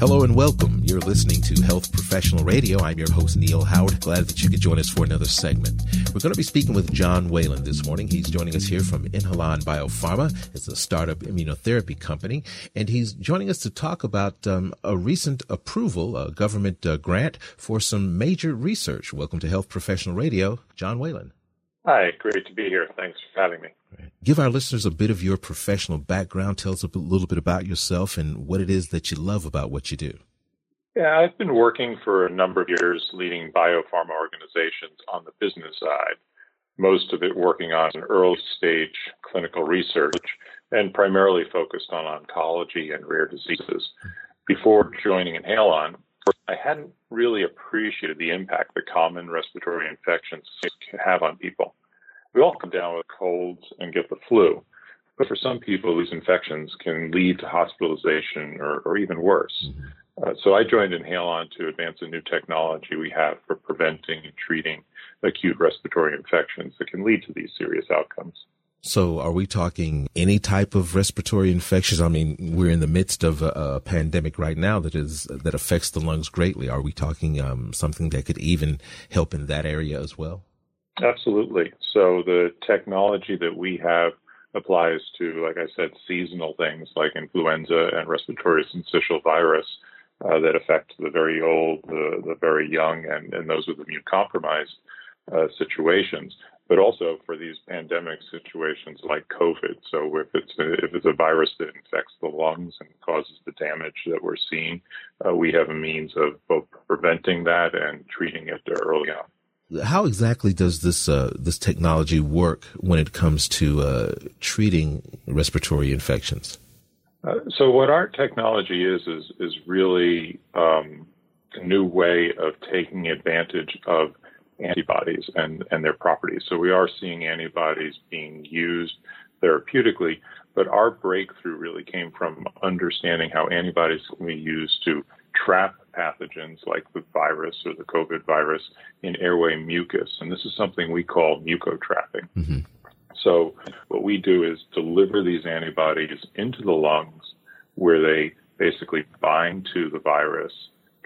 Hello and welcome. You're listening to Health Professional Radio. I'm your host, Neil Howard. Glad that you could join us for another segment. We're going to be speaking with John Whelan this morning. He's joining us here from Inhalon Biopharma. It's a startup immunotherapy company. And he's joining us to talk about um, a recent approval, a government uh, grant for some major research. Welcome to Health Professional Radio, John Whelan. Hi, great to be here. Thanks for having me. Give our listeners a bit of your professional background. Tell us a little bit about yourself and what it is that you love about what you do. Yeah, I've been working for a number of years leading biopharma organizations on the business side, most of it working on early stage clinical research and primarily focused on oncology and rare diseases. Before joining Inhalon, I hadn't really appreciated the impact that common respiratory infections can have on people. We all come down with colds and get the flu, but for some people, these infections can lead to hospitalization or, or even worse. Mm-hmm. Uh, so I joined Inhalon to advance a new technology we have for preventing and treating acute respiratory infections that can lead to these serious outcomes. So are we talking any type of respiratory infections? I mean, we're in the midst of a, a pandemic right now that is, that affects the lungs greatly. Are we talking um, something that could even help in that area as well? Absolutely. So the technology that we have applies to, like I said, seasonal things like influenza and respiratory syncytial virus uh, that affect the very old, the, the very young, and, and those with immune compromised uh, situations but also for these pandemic situations like COVID. So if it's a, if it's a virus that infects the lungs and causes the damage that we're seeing, uh, we have a means of both preventing that and treating it early on. How exactly does this uh, this technology work when it comes to uh, treating respiratory infections? Uh, so what our technology is is is really um, a new way of taking advantage of antibodies and, and their properties. So we are seeing antibodies being used therapeutically, but our breakthrough really came from understanding how antibodies can be used to trap pathogens like the virus or the COVID virus in airway mucus. And this is something we call mucotrapping. Mm-hmm. So what we do is deliver these antibodies into the lungs where they basically bind to the virus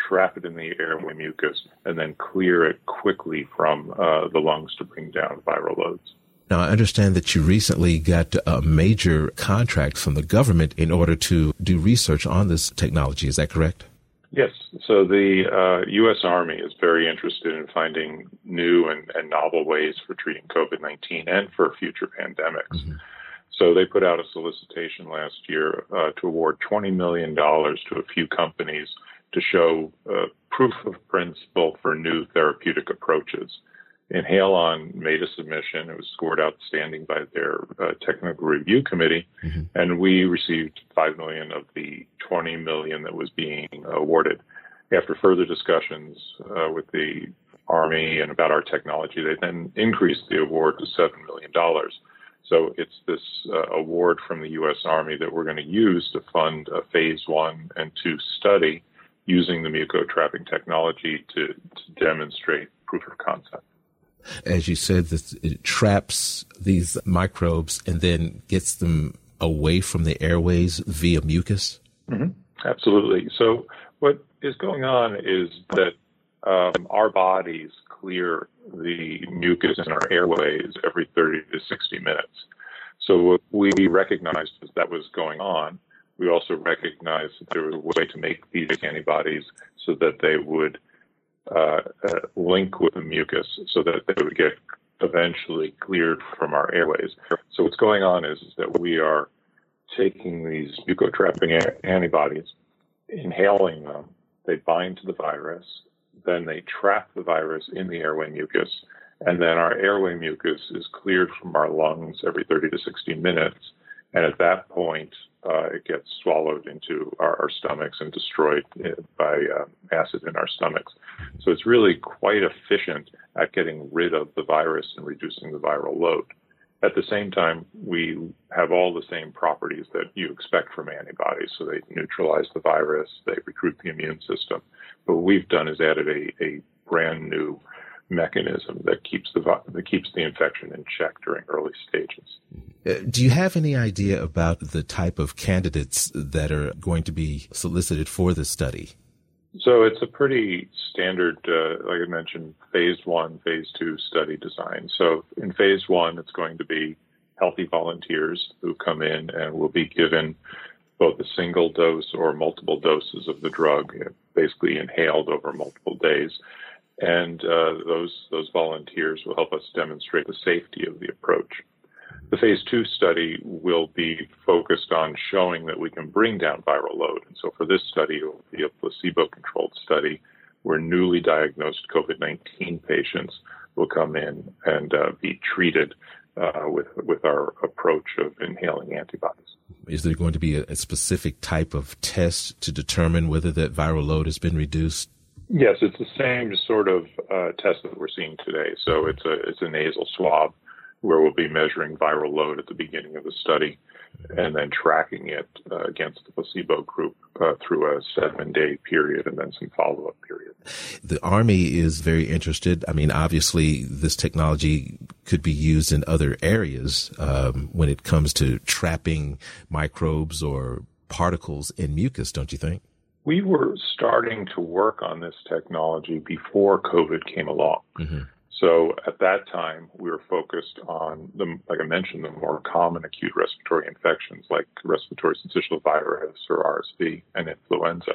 trap it in the airway mucus, and then clear it quickly from uh, the lungs to bring down viral loads. Now, I understand that you recently got a major contract from the government in order to do research on this technology. Is that correct? Yes. So the uh, U.S. Army is very interested in finding new and, and novel ways for treating COVID 19 and for future pandemics. Mm-hmm. So they put out a solicitation last year uh, to award $20 million to a few companies to show uh, proof of principle for new therapeutic approaches. Inhalon made a submission. It was scored outstanding by their uh, technical review committee, mm-hmm. and we received five million of the 20 million that was being awarded. After further discussions uh, with the Army and about our technology, they then increased the award to seven million dollars. So it's this uh, award from the U.S. Army that we're going to use to fund a phase one and two study using the muco-trapping technology to, to demonstrate proof of concept. As you said, this, it traps these microbes and then gets them away from the airways via mucus? Mm-hmm. Absolutely. So, what is going on is that um, our bodies clear the mucus in our airways every 30 to 60 minutes. So, what we recognized as that was going on we also recognized that there was a way to make these antibodies so that they would uh, uh, link with the mucus so that they would get eventually cleared from our airways. So what's going on is, is that we are taking these mucotrapping a- antibodies, inhaling them, they bind to the virus, then they trap the virus in the airway mucus, and then our airway mucus is cleared from our lungs every 30 to 60 minutes. And at that point, gets swallowed into our, our, stomachs and destroyed uh, by uh, acid in our stomachs. So it's really quite efficient at getting rid of the virus and reducing the viral load. At the same time, we have all the same properties that you expect from antibodies. So they neutralize the virus, they recruit the immune system. But what we've done is added a, a brand new mechanism that keeps the that keeps the infection in check during early stages. Uh, do you have any idea about the type of candidates that are going to be solicited for this study? So it's a pretty standard, uh, like I mentioned, phase one, phase two study design. So in phase one, it's going to be healthy volunteers who come in and will be given both a single dose or multiple doses of the drug, basically inhaled over multiple days. And uh, those those volunteers will help us demonstrate the safety of the approach. The phase two study will be focused on showing that we can bring down viral load. And so for this study, it will be a placebo controlled study where newly diagnosed COVID 19 patients will come in and uh, be treated uh, with, with our approach of inhaling antibodies. Is there going to be a, a specific type of test to determine whether that viral load has been reduced? Yes, it's the same sort of uh, test that we're seeing today. So it's a it's a nasal swab where we'll be measuring viral load at the beginning of the study and then tracking it uh, against the placebo group uh, through a seven day period and then some follow up period. The Army is very interested. I mean, obviously, this technology could be used in other areas um, when it comes to trapping microbes or particles in mucus, don't you think? We were starting to work on this technology before COVID came along. Mm-hmm. So at that time, we were focused on the, like I mentioned, the more common acute respiratory infections like respiratory syncytial virus or RSV and influenza.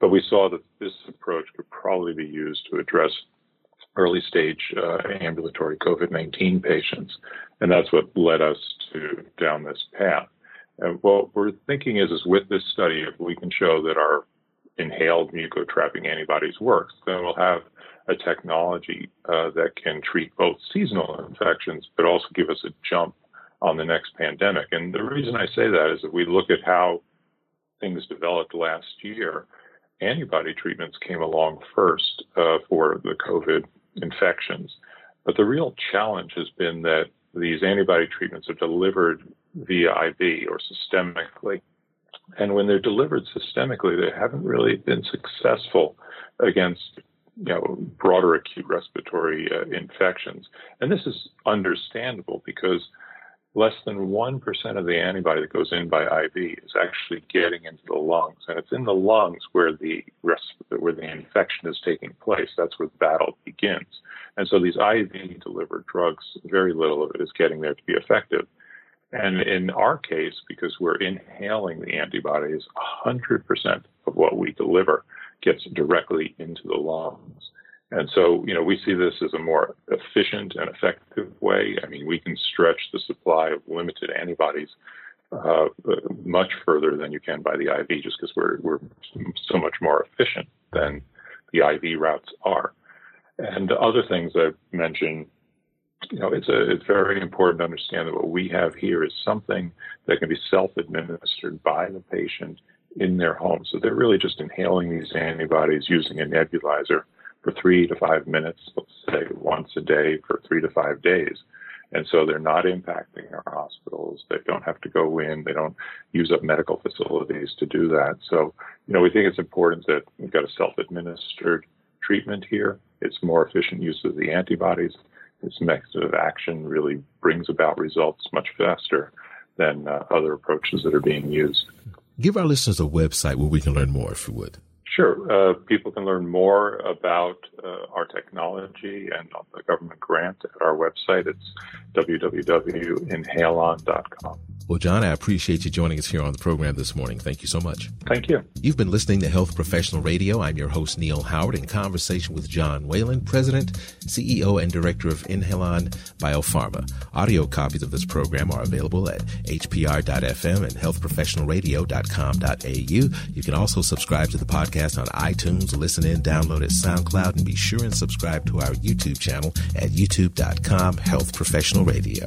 But we saw that this approach could probably be used to address early stage uh, ambulatory COVID-19 patients, and that's what led us to down this path. And what we're thinking is, is with this study, if we can show that our inhaled muco-trapping antibodies works, then we'll have a technology uh, that can treat both seasonal infections, but also give us a jump on the next pandemic. And the reason I say that is that we look at how things developed last year. Antibody treatments came along first uh, for the COVID infections. But the real challenge has been that these antibody treatments are delivered via IV or systemically. And when they're delivered systemically, they haven't really been successful against you know, broader acute respiratory uh, infections. And this is understandable because less than 1% of the antibody that goes in by IV is actually getting into the lungs. And it's in the lungs where the where the infection is taking place. That's where the battle begins. And so these IV delivered drugs, very little of it is getting there to be effective. And in our case, because we're inhaling the antibodies, 100% of what we deliver gets directly into the lungs. And so, you know, we see this as a more efficient and effective way. I mean, we can stretch the supply of limited antibodies uh, much further than you can by the IV, just because we're we're so much more efficient than the IV routes are. And other things I've mentioned, you know, it's a it's very important to understand that what we have here is something that can be self-administered by the patient in their home. So they're really just inhaling these antibodies using a nebulizer for three to five minutes, let's say once a day for three to five days. And so they're not impacting our hospitals. They don't have to go in. They don't use up medical facilities to do that. So, you know, we think it's important that we've got a self-administered treatment here. It's more efficient use of the antibodies. This mechanism of action really brings about results much faster than uh, other approaches that are being used. Give our listeners a website where we can learn more, if you would. Sure. Uh, people can learn more about uh, our technology and the government grant at our website. It's www.inhalon.com. Well, John, I appreciate you joining us here on the program this morning. Thank you so much. Thank you. You've been listening to Health Professional Radio. I'm your host, Neil Howard, in conversation with John Whelan, President, CEO, and Director of Inhalon Biopharma. Audio copies of this program are available at hpr.fm and healthprofessionalradio.com.au. You can also subscribe to the podcast on iTunes, listen in, download at SoundCloud, and be sure and subscribe to our YouTube channel at youtube.com Health Professional Radio.